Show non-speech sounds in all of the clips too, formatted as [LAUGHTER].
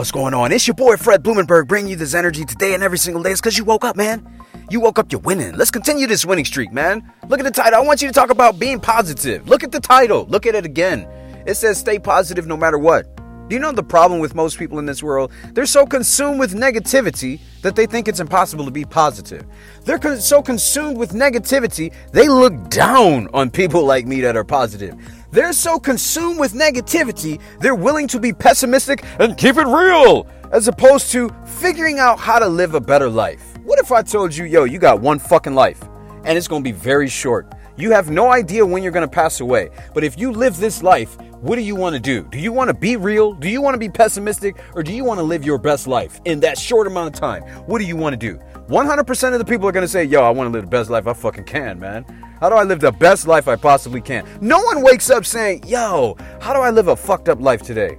What's going on? It's your boy Fred Blumenberg bringing you this energy today and every single day. It's because you woke up, man. You woke up, you're winning. Let's continue this winning streak, man. Look at the title. I want you to talk about being positive. Look at the title. Look at it again. It says stay positive no matter what. Do you know the problem with most people in this world? They're so consumed with negativity that they think it's impossible to be positive. They're con- so consumed with negativity, they look down on people like me that are positive. They're so consumed with negativity, they're willing to be pessimistic and keep it real, as opposed to figuring out how to live a better life. What if I told you, yo, you got one fucking life, and it's gonna be very short? You have no idea when you're gonna pass away. But if you live this life, what do you want to do? Do you want to be real? Do you want to be pessimistic? Or do you want to live your best life in that short amount of time? What do you want to do? 100% of the people are to say, yo, I want to live the best life I fucking can, man. How do I live the best life I possibly can? No one wakes up saying, yo, how do I live a fucked up life today?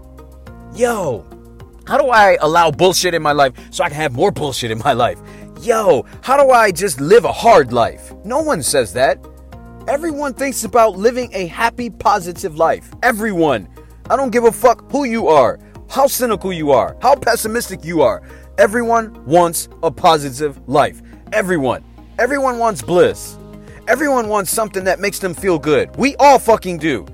Yo, how do I allow bullshit in my life so I can have more bullshit in my life? Yo, how do I just live a hard life? No one says that. Everyone thinks about living a happy, positive life. Everyone. I don't give a fuck who you are, how cynical you are, how pessimistic you are. Everyone wants a positive life. Everyone. Everyone wants bliss. Everyone wants something that makes them feel good. We all fucking do.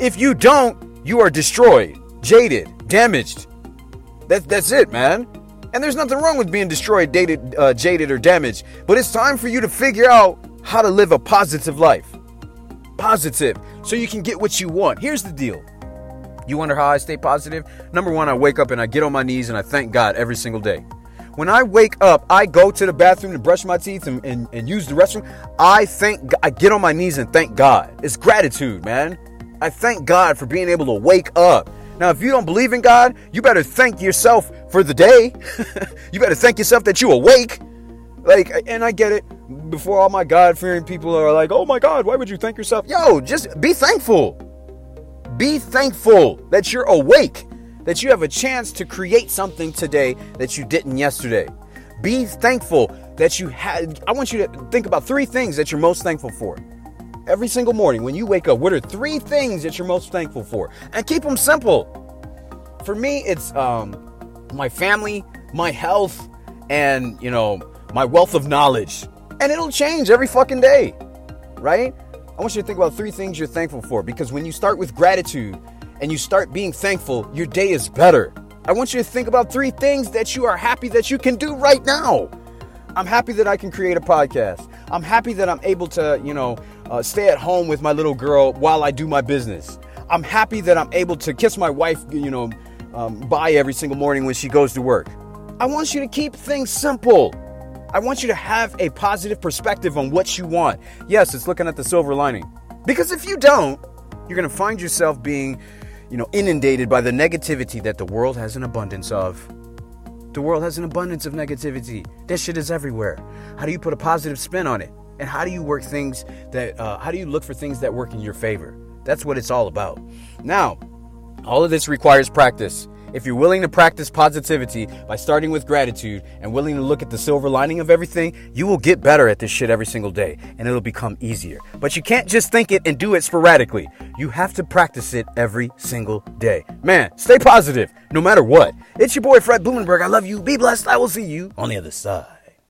If you don't, you are destroyed, jaded, damaged. That, that's it, man. And there's nothing wrong with being destroyed, dated, uh, jaded, or damaged. But it's time for you to figure out how to live a positive life. Positive, so you can get what you want. Here's the deal. You wonder how I stay positive? Number one, I wake up and I get on my knees and I thank God every single day. When I wake up, I go to the bathroom to brush my teeth and, and, and use the restroom. I thank I get on my knees and thank God. It's gratitude, man. I thank God for being able to wake up. Now, if you don't believe in God, you better thank yourself for the day. [LAUGHS] you better thank yourself that you awake. Like, and I get it. Before all my God fearing people are like, oh my God, why would you thank yourself? Yo, just be thankful. Be thankful that you're awake, that you have a chance to create something today that you didn't yesterday. Be thankful that you had. I want you to think about three things that you're most thankful for. Every single morning when you wake up, what are three things that you're most thankful for? And keep them simple. For me, it's um, my family, my health, and, you know, my wealth of knowledge. And it'll change every fucking day, right? I want you to think about three things you're thankful for because when you start with gratitude and you start being thankful, your day is better. I want you to think about three things that you are happy that you can do right now. I'm happy that I can create a podcast. I'm happy that I'm able to, you know, uh, stay at home with my little girl while I do my business. I'm happy that I'm able to kiss my wife, you know, um, bye every single morning when she goes to work. I want you to keep things simple. I want you to have a positive perspective on what you want. Yes, it's looking at the silver lining. Because if you don't, you're going to find yourself being, you know, inundated by the negativity that the world has an abundance of. The world has an abundance of negativity. That shit is everywhere. How do you put a positive spin on it? And how do you work things that, uh, how do you look for things that work in your favor? That's what it's all about. Now, all of this requires practice. If you're willing to practice positivity by starting with gratitude and willing to look at the silver lining of everything, you will get better at this shit every single day and it'll become easier. But you can't just think it and do it sporadically. You have to practice it every single day. Man, stay positive no matter what. It's your boy Fred Blumenberg. I love you. Be blessed. I will see you on the other side.